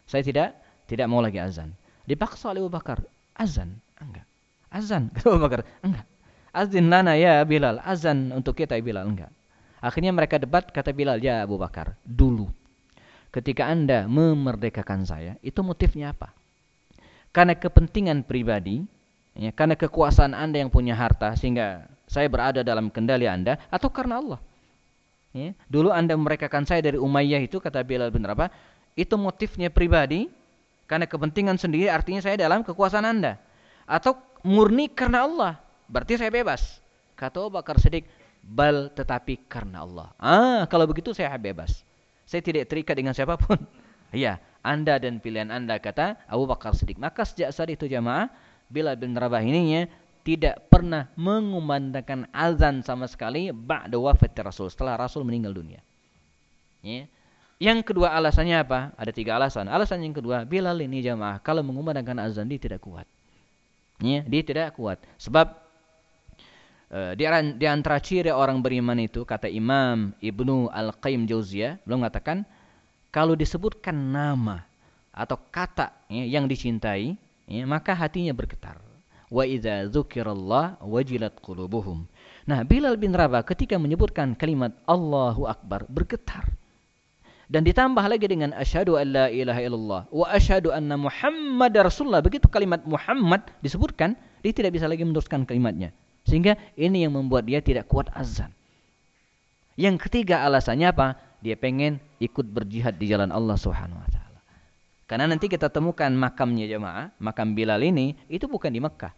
Saya tidak tidak mau lagi azan. Dipaksa oleh Abu Bakar, azan enggak. Azan kata Abu Bakar, enggak. Azin lana ya Bilal, azan untuk kita Bilal enggak. Akhirnya mereka debat, kata Bilal, ya Abu Bakar, dulu ketika anda memerdekakan saya, itu motifnya apa? Karena kepentingan pribadi, ya, karena kekuasaan anda yang punya harta, sehingga saya berada dalam kendali anda, atau karena Allah? Ya, dulu anda memerdekakan saya dari Umayyah itu, kata Bilal bin Rabah, itu motifnya pribadi, karena kepentingan sendiri, artinya saya dalam kekuasaan anda. Atau murni karena Allah, berarti saya bebas. Kata Abu Bakar Siddiq, bal tetapi karena Allah. Ah, kalau begitu saya bebas. Saya tidak terikat dengan siapa pun. Iya, Anda dan pilihan Anda kata Abu Bakar Siddiq. Maka sejak saat itu jamaah, bila bin Rabah ini ya, tidak pernah mengumandangkan azan sama sekali ba'da wafat Rasul setelah Rasul meninggal dunia. Ya. Yang kedua alasannya apa? Ada tiga alasan. Alasan yang kedua, Bilal ini jamaah kalau mengumandangkan azan dia tidak kuat. Ya, dia tidak kuat. Sebab Eh, di, antara ciri orang beriman itu kata Imam Ibnu Al-Qayyim Jauziyah belum mengatakan kalau disebutkan nama atau kata ya, yang dicintai ya, maka hatinya bergetar. Wa idza dzukirallah wajilat qulubuhum. Nah, Bilal bin Rabah ketika menyebutkan kalimat Allahu Akbar bergetar. Dan ditambah lagi dengan asyhadu an la ilaha illallah wa asyhadu anna Muhammad Rasulullah. Begitu kalimat Muhammad disebutkan, dia tidak bisa lagi meneruskan kalimatnya. Sehingga ini yang membuat dia tidak kuat azan. Yang ketiga alasannya apa? Dia pengen ikut berjihad di jalan Allah Subhanahu wa taala. Karena nanti kita temukan makamnya jemaah, makam Bilal ini itu bukan di Mekah.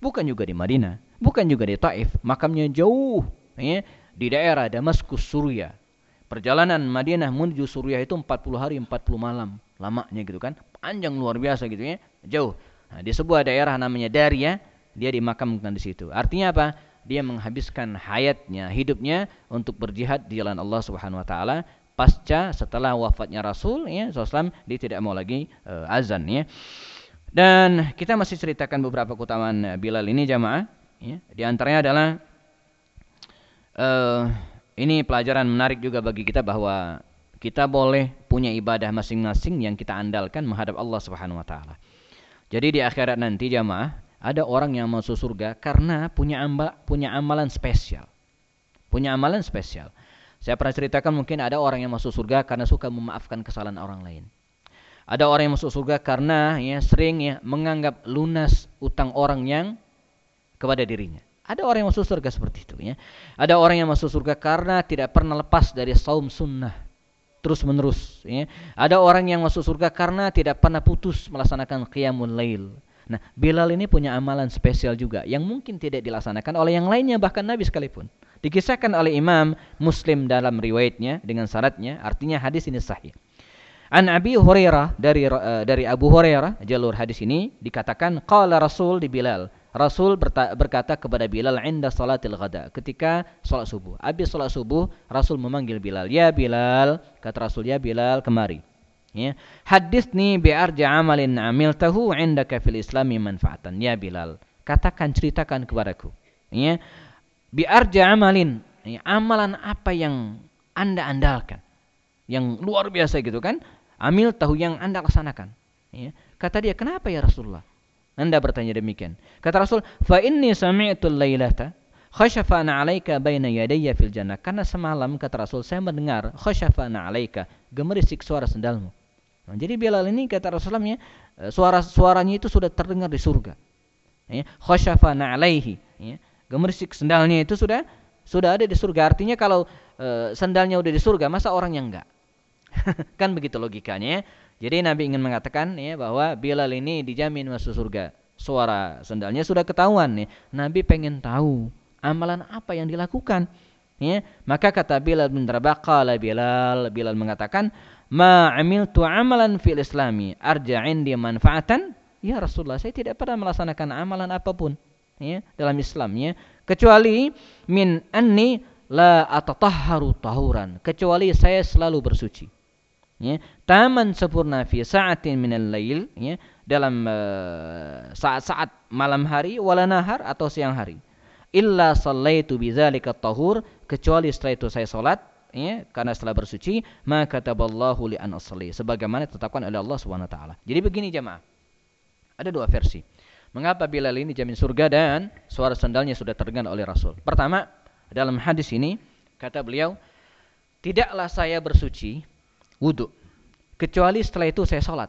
Bukan juga di Madinah, bukan juga di Taif, makamnya jauh ya, di daerah Damaskus Suriah. Perjalanan Madinah menuju Suriah itu 40 hari 40 malam lamanya gitu kan. Panjang luar biasa gitu ya, jauh. Nah, di sebuah daerah namanya Daria dia dimakamkan di situ. Artinya apa? Dia menghabiskan hayatnya, hidupnya untuk berjihad di jalan Allah Subhanahu wa taala pasca setelah wafatnya Rasul ya SAW dia tidak mau lagi uh, azan ya. Dan kita masih ceritakan beberapa keutamaan Bilal ini jamaah ya. Di antaranya adalah uh, ini pelajaran menarik juga bagi kita bahwa Kita boleh punya ibadah masing-masing yang kita andalkan menghadap Allah Subhanahu wa taala. Jadi di akhirat nanti jamaah ada orang yang masuk surga karena punya amba, punya amalan spesial. Punya amalan spesial. Saya pernah ceritakan mungkin ada orang yang masuk surga karena suka memaafkan kesalahan orang lain. Ada orang yang masuk surga karena ya sering ya menganggap lunas utang orang yang kepada dirinya. Ada orang yang masuk surga seperti itu ya. Ada orang yang masuk surga karena tidak pernah lepas dari saum sunnah terus menerus ya. Ada orang yang masuk surga karena tidak pernah putus melaksanakan qiyamul lail. Nah, Bilal ini punya amalan spesial juga yang mungkin tidak dilaksanakan oleh yang lainnya bahkan Nabi sekalipun. Dikisahkan oleh Imam Muslim dalam riwayatnya dengan syaratnya, artinya hadis ini sahih. An Abi Hurairah dari uh, dari Abu Hurairah jalur hadis ini dikatakan qala Rasul di Bilal. Rasul berkata kepada Bilal inda salatil ghada ketika salat subuh. Habis salat subuh Rasul memanggil Bilal, "Ya Bilal," kata Rasul, "Ya Bilal, kemari." Ya. Hadisni bi arja amalin amiltahu indaka fil islami manfaatan. Ya Bilal, katakan ceritakan kepadaku. Ya. Bi arja amalin, ya, amalan apa yang Anda andalkan? Yang luar biasa gitu kan? Amil tahu yang anda laksanakan. Ya. Kata dia, kenapa ya Rasulullah? Anda bertanya demikian. Kata Rasul, fa inni sami'tu lailata khashafana 'alaika baina yadayya fil jannah. Karena semalam kata Rasul saya mendengar khashafana 'alaika, gemerisik suara sendalmu. Nah, jadi Bilal ini kata Rasulullah eh, suara suaranya itu sudah terdengar di surga. Ya, khashafana 'alaihi, ya. Gemerisik sendalnya itu sudah sudah ada di surga. Artinya kalau e, sendalnya udah di surga, masa orang yang enggak? kan begitu logikanya. Jadi Nabi ingin mengatakan ya bahwa Bilal ini dijamin masuk surga. Suara sendalnya sudah ketahuan nih. Nabi pengen tahu amalan apa yang dilakukan. Ya, maka kata Bilal bin Rabah qala Bilal Bilal mengatakan ma amiltu amalan fil islami arja indi manfaatan ya Rasulullah saya tidak pernah melaksanakan amalan apa pun ya dalam Islam ya kecuali min anni la atatahharu tahuran kecuali saya selalu bersuci ya taman sempurna fi sa'atin minal lail ya dalam eh, saat-saat uh, malam hari wala nahar atau siang hari illa sallaitu bidzalika tahur kecuali setelah itu saya salat ya karena setelah bersuci maka taballahu li an sebagaimana ditetapkan oleh Allah Subhanahu wa taala. Jadi begini jemaah. Ada dua versi. Mengapa Bilal ini jamin surga dan suara sandalnya sudah terdengar oleh Rasul? Pertama, dalam hadis ini kata beliau, tidaklah saya bersuci wudhu. Kecuali setelah itu saya sholat.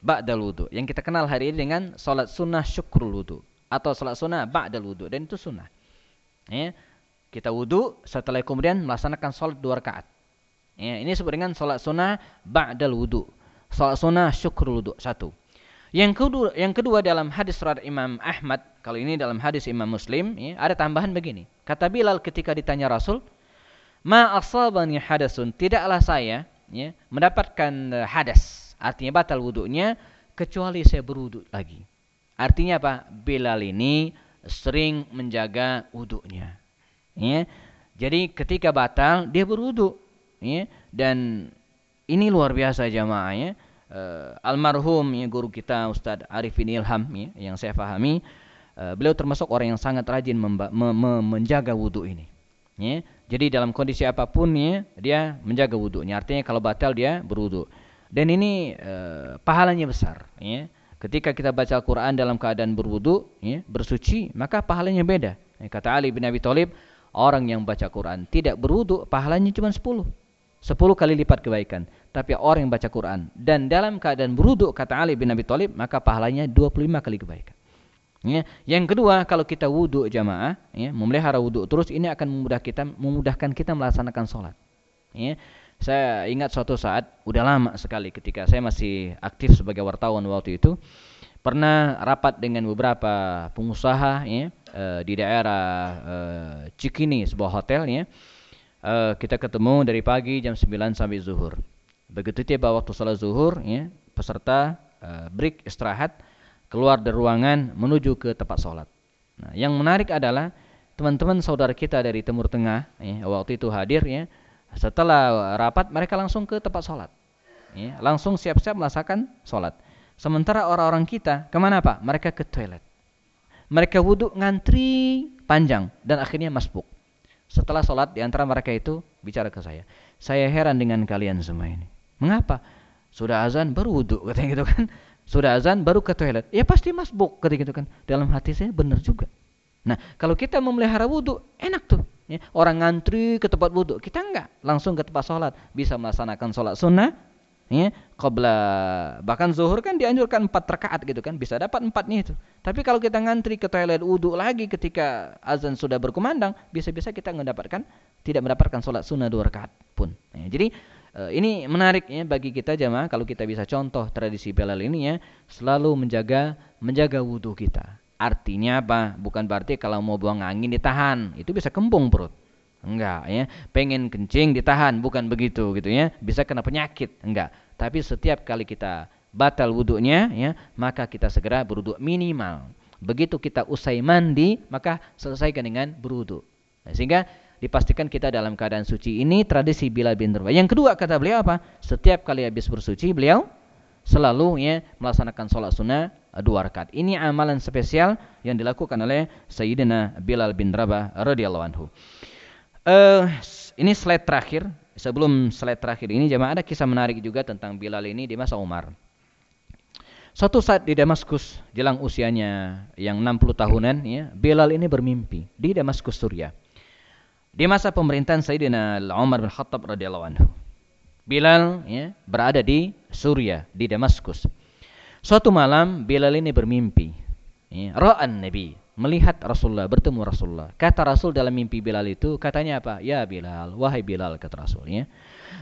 Ba'dal wudhu. Yang kita kenal hari ini dengan sholat sunnah syukrul wudhu. Atau sholat sunnah ba'dal wudhu. Dan itu sunnah. Ya. Kita wudhu setelah kemudian melaksanakan sholat dua rakaat. Ya, ini disebut dengan sholat sunnah ba'dal wudhu. Sholat sunnah syukrul wudhu. Satu. Yang kedua, yang kedua dalam hadis surat Imam Ahmad, kalau ini dalam hadis Imam Muslim, ya, ada tambahan begini. Kata Bilal ketika ditanya Rasul, Ma asabani hadasun, tidaklah saya ya, mendapatkan uh, hadas, artinya batal wudhunya kecuali saya berwudhu lagi. Artinya apa? Bilal ini sering menjaga wudhunya. Ya. Jadi ketika batal dia berwudhu. Ya. Dan ini luar biasa jamaah ya. Uh, almarhum ya, guru kita Ustadz Arifin Ilham ya, yang saya pahami uh, beliau termasuk orang yang sangat rajin me me menjaga wudhu ini ya. Jadi dalam kondisi apa pun ya, dia menjaga wudhunya. Artinya kalau batal dia berwudhu. Dan ini e, pahalanya besar. Ya. Ketika kita baca Al-Quran dalam keadaan berwudhu, ya, bersuci, maka pahalanya beda. Ya, kata Ali bin Abi Thalib, orang yang baca Quran tidak berwudhu, pahalanya cuma 10. 10 kali lipat kebaikan. Tapi orang yang baca Quran dan dalam keadaan berwudhu, kata Ali bin Abi Thalib, maka pahalanya 25 kali kebaikan. Ya. Yang kedua, kalau kita wudhu jamaah, ya, memelihara wudhu terus ini akan memudah kita, memudahkan kita melaksanakan sholat. Ya. Saya ingat suatu saat, udah lama sekali ketika saya masih aktif sebagai wartawan waktu itu, pernah rapat dengan beberapa pengusaha ya, e, di daerah e, Cikini, sebuah hotel. Ya. E, kita ketemu dari pagi jam 9 sampai zuhur. Begitu tiba waktu sholat zuhur, ya, peserta e, break istirahat, keluar dari ruangan menuju ke tempat sholat. Nah, yang menarik adalah teman-teman saudara kita dari Timur Tengah, ya, waktu itu hadir ya. Setelah rapat mereka langsung ke tempat sholat, ya, langsung siap-siap melaksanakan sholat. Sementara orang-orang kita ke mana pak? Mereka ke toilet. Mereka wudhu ngantri panjang dan akhirnya masbuk. Setelah sholat di antara mereka itu bicara ke saya. Saya heran dengan kalian semua ini. Mengapa? Sudah azan baru wudhu katanya gitu kan. Sudah azan baru ke toilet. Ya pasti masbuk katanya gitu kan. Dalam hati saya benar juga. Nah kalau kita memelihara wudhu enak tuh. Ya, orang ngantri ke tempat wudhu. Kita enggak. Langsung ke tempat sholat. Bisa melaksanakan sholat sunnah ya qabla bahkan zuhur kan dianjurkan empat rakaat gitu kan bisa dapat empatnya itu tapi kalau kita ngantri ke toilet wudhu lagi ketika azan sudah berkumandang bisa-bisa kita mendapatkan tidak mendapatkan sholat sunnah dua rakaat pun ya, jadi eh, ini menarik ya bagi kita jamaah kalau kita bisa contoh tradisi Bilal ini ya selalu menjaga menjaga wudhu kita artinya apa bukan berarti kalau mau buang angin ditahan itu bisa kembung perut Enggak ya. Pengen kencing ditahan, bukan begitu gitu ya. Bisa kena penyakit, enggak. Tapi setiap kali kita batal wudhunya ya, maka kita segera berwudhu minimal. Begitu kita usai mandi, maka selesaikan dengan berwudhu. Nah, sehingga dipastikan kita dalam keadaan suci. Ini tradisi Bilal bin Rabah. Yang kedua kata beliau apa? Setiap kali habis bersuci beliau selalu ya melaksanakan sholat sunnah dua rakaat. Ini amalan spesial yang dilakukan oleh Sayyidina Bilal bin Rabah radhiyallahu anhu. Uh, ini slide terakhir. Sebelum slide terakhir ini jemaah ada kisah menarik juga tentang Bilal ini di masa Umar. Suatu saat di Damaskus, jelang usianya yang 60 tahunan, ya, Bilal ini bermimpi di Damaskus, Suriah. Di masa pemerintahan Sayyidina Umar bin Khattab radhiyallahu anhu. Bilal ya, berada di Suriah, di Damaskus. Suatu malam Bilal ini bermimpi. Ya, Ra'an Nabi melihat Rasulullah, bertemu Rasulullah. Kata Rasul dalam mimpi Bilal itu, katanya apa? Ya Bilal, wahai Bilal, kata Rasulnya.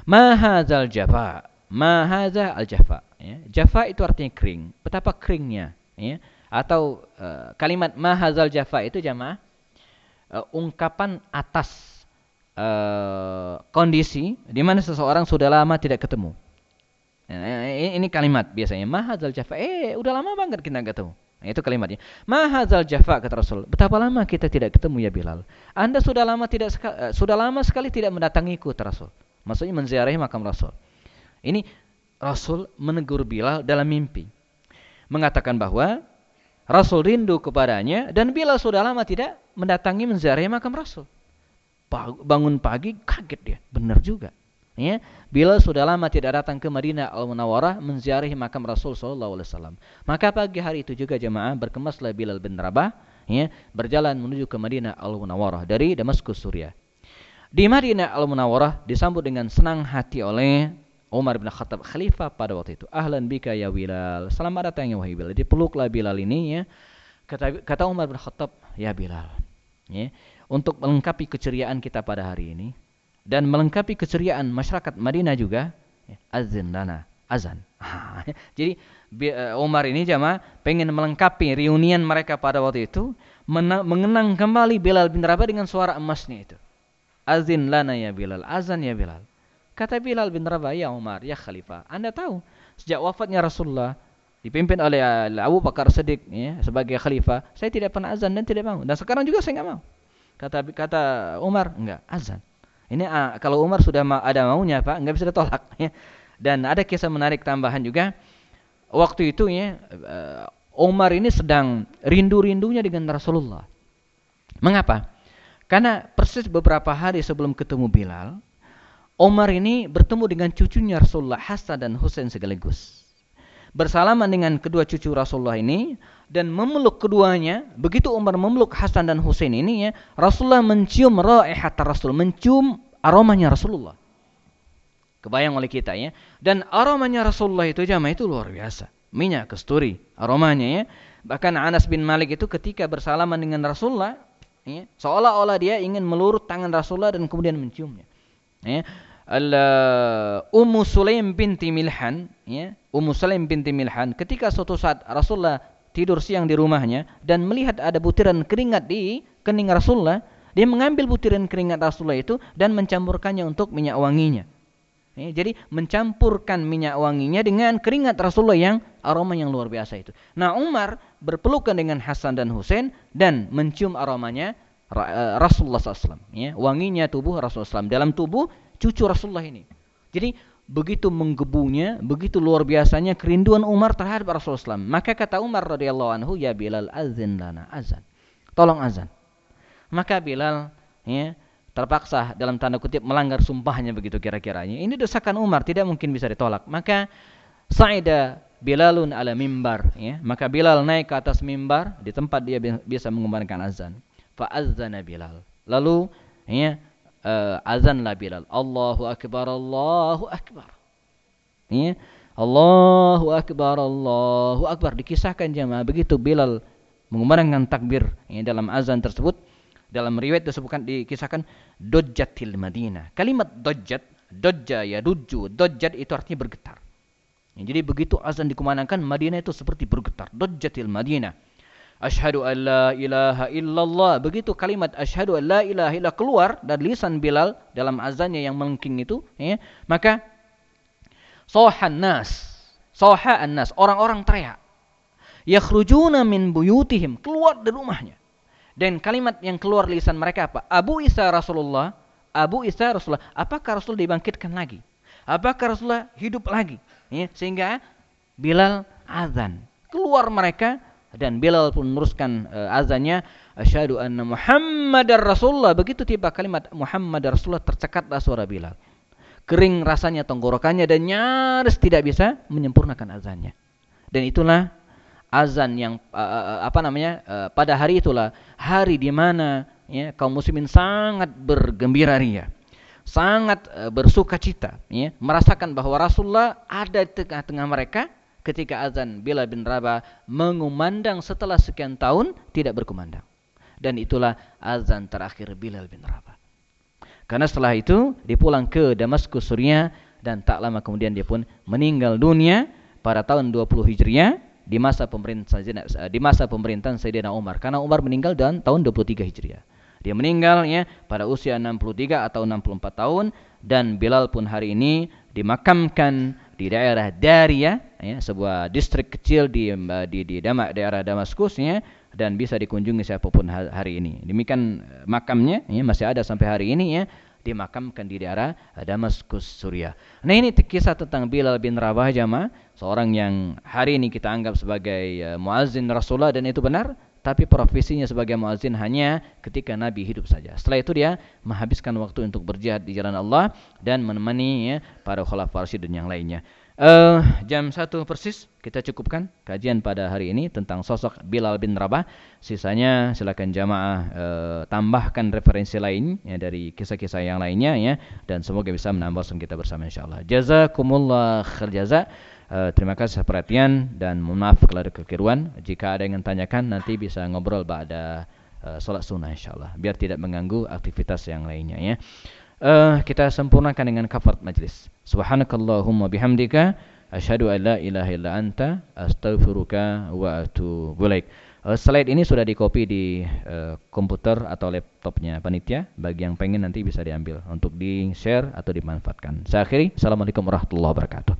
Mahazal jafa, mahaza al jafa. Ya. Jafa itu artinya kering. Betapa keringnya. Ya. Atau uh, kalimat mahazal jafa itu jamaah uh, ungkapan atas uh, kondisi di mana seseorang sudah lama tidak ketemu. Ya, ini kalimat biasanya mahazal jafa. Eh, udah lama banget kita nggak ketemu. Nah, itu kalimatnya. Mahazal jafa kata Rasul. Betapa lama kita tidak ketemu ya Bilal. Anda sudah lama tidak uh, sudah lama sekali tidak mendatangiku kata Rasul. Maksudnya menziarahi makam Rasul. Ini Rasul menegur Bilal dalam mimpi. Mengatakan bahwa Rasul rindu kepadanya dan Bilal sudah lama tidak mendatangi menziarahi makam Rasul. Bangun pagi kaget dia. Benar juga. Ya, bila sudah lama tidak datang ke Madinah Al Munawwarah menziarahi makam Rasul sallallahu alaihi wasallam. Maka pagi hari itu juga jemaah berkemaslah Bilal bin Rabah ya, berjalan menuju ke Madinah Al Munawwarah dari Damaskus Suriah. Di Madinah Al Munawwarah disambut dengan senang hati oleh Umar bin Khattab khalifah pada waktu itu. Ahlan bika ya Bilal. Selamat datang ya wahai Bilal. Dipeluklah Bilal ini ya. Kata, kata Umar bin Khattab, ya Bilal. Ya, untuk melengkapi keceriaan kita pada hari ini, dan melengkapi keceriaan masyarakat Madinah juga ya, azan lana azan jadi eh, Umar ini jamaah pengen melengkapi reunian mereka pada waktu itu mengenang kembali Bilal bin Rabah dengan suara emasnya itu azin lana ya Bilal azan ya Bilal kata Bilal bin Rabah ya Umar ya Khalifah anda tahu sejak wafatnya Rasulullah dipimpin oleh Abu Bakar Siddiq ya, sebagai khalifah saya tidak pernah azan dan tidak mau dan sekarang juga saya nggak mau kata kata Umar enggak azan ini uh, kalau Umar sudah ada maunya Pak, nggak bisa ditolak ya. Dan ada kisah menarik tambahan juga. Waktu itu ya uh, Umar ini sedang rindu-rindunya dengan Rasulullah. Mengapa? Karena persis beberapa hari sebelum ketemu Bilal, Umar ini bertemu dengan cucunya Rasulullah Hasan dan Husain sekaligus. Bersalaman dengan kedua cucu Rasulullah ini dan memeluk keduanya. Begitu Umar memeluk Hasan dan Husain ini ya, Rasulullah mencium raihat Rasul, mencium aromanya Rasulullah. Kebayang oleh kita ya. Dan aromanya Rasulullah itu jamaah itu luar biasa. Minyak kesturi aromanya ya. Bahkan Anas bin Malik itu ketika bersalaman dengan Rasulullah ya, seolah-olah dia ingin melurut tangan Rasulullah dan kemudian menciumnya. Ya. Al Ummu Sulaim binti Milhan ya, Ummu Sulaim binti Milhan ketika suatu saat Rasulullah tidur siang di rumahnya dan melihat ada butiran keringat di kening Rasulullah, dia mengambil butiran keringat Rasulullah itu dan mencampurkannya untuk minyak wanginya. Ya, jadi mencampurkan minyak wanginya dengan keringat Rasulullah yang aroma yang luar biasa itu. Nah Umar berpelukan dengan Hasan dan Husain dan mencium aromanya Rasulullah SAW. Ya, wanginya tubuh Rasulullah SAW dalam tubuh cucu Rasulullah ini. Jadi begitu menggebunya, begitu luar biasanya kerinduan Umar terhadap Rasulullah SAW. Maka kata Umar radhiyallahu anhu, ya Bilal azan lana azan. Tolong azan. Maka Bilal ya, terpaksa dalam tanda kutip melanggar sumpahnya begitu kira-kiranya. Ini desakan Umar tidak mungkin bisa ditolak. Maka Sa'ida Bilalun ala mimbar ya. Maka Bilal naik ke atas mimbar di tempat dia biasa mengumandangkan azan. Fa azana Bilal. Lalu ya uh, azanlah Bilal. Allahu akbar Allahu akbar. Ya. Allahu akbar Allahu akbar dikisahkan jemaah begitu Bilal mengumandangkan takbir ya, dalam azan tersebut dalam riwayat disebutkan dikisahkan dojjatil Madinah. Kalimat dojjat, dojja ya duju, dojjat itu artinya bergetar. Ya, jadi begitu azan dikumandangkan Madinah itu seperti bergetar. Dajjatil Madinah. Ashhadu an la ilaha illallah. Begitu kalimat ashhadu an la ilaha illallah keluar dari lisan Bilal dalam azannya yang melengking itu, ya, maka sohan nas, soha nas, orang-orang teriak. Yakhrujuna min buyutihim, keluar dari rumahnya. Dan kalimat yang keluar lisan mereka apa? Abu Isa Rasulullah, Abu Isa Rasulullah, apakah Rasul dibangkitkan lagi? Apakah Rasulullah hidup lagi? Ya, sehingga Bilal azan. Keluar mereka dan Bilal pun meneruskan uh, azannya asyhadu anna Muhammadar Rasulullah. Begitu tiba kalimat Muhammad Rasulullah tercekatlah suara Bilal. Kering rasanya tenggorokannya dan nyaris tidak bisa menyempurnakan azannya. Dan itulah azan yang uh, apa namanya uh, pada hari itulah hari di mana ya kaum muslimin sangat bergembira ria sangat uh, bersuka cita ya, merasakan bahwa Rasulullah ada di tengah-tengah mereka ketika azan Bilal bin Rabah mengumandang setelah sekian tahun tidak berkumandang. Dan itulah azan terakhir Bilal bin Rabah. Karena setelah itu dipulang ke Damaskus Suriah dan tak lama kemudian dia pun meninggal dunia pada tahun 20 Hijriah di masa pemerintahan di masa pemerintahan Sayyidina Umar karena Umar meninggal dan tahun 23 Hijriah. Dia meninggal ya pada usia 63 atau 64 tahun dan Bilal pun hari ini dimakamkan di daerah Daria ya, sebuah distrik kecil di di, di Dama, daerah Damaskus ya dan bisa dikunjungi siapa pun hari ini. Demikian eh, makamnya ya, masih ada sampai hari ini ya dimakamkan di daerah Damaskus Suriah. Nah ini kisah tentang Bilal bin Rabah jamaah, seorang yang hari ini kita anggap sebagai muazzin Rasulullah dan itu benar tapi profesinya sebagai muazin hanya ketika Nabi hidup saja. Setelah itu dia menghabiskan waktu untuk berjihad di jalan Allah dan menemani ya, para khalifah dan yang lainnya. Uh, jam satu persis kita cukupkan kajian pada hari ini tentang sosok Bilal bin Rabah. Sisanya silakan jamaah uh, tambahkan referensi lain ya, dari kisah-kisah yang lainnya ya dan semoga bisa menambah kita bersama insyaallah. Jazakumullah khair. Uh, terima kasih perhatian dan mohon maaf kalau ada kekeliruan. Jika ada yang tanyakan nanti bisa ngobrol pada uh, sholat sunnah insyaallah biar tidak mengganggu aktivitas yang lainnya ya. Uh, kita sempurnakan dengan kafarat majlis. Subhanakallahumma bihamdika asyhadu an la ilaha illa anta astaghfiruka wa atubu ilaik. Uh, slide ini sudah dikopi di uh, komputer atau laptopnya panitia. Bagi yang pengen nanti bisa diambil untuk di-share atau dimanfaatkan. Saya akhiri. Assalamualaikum warahmatullahi wabarakatuh.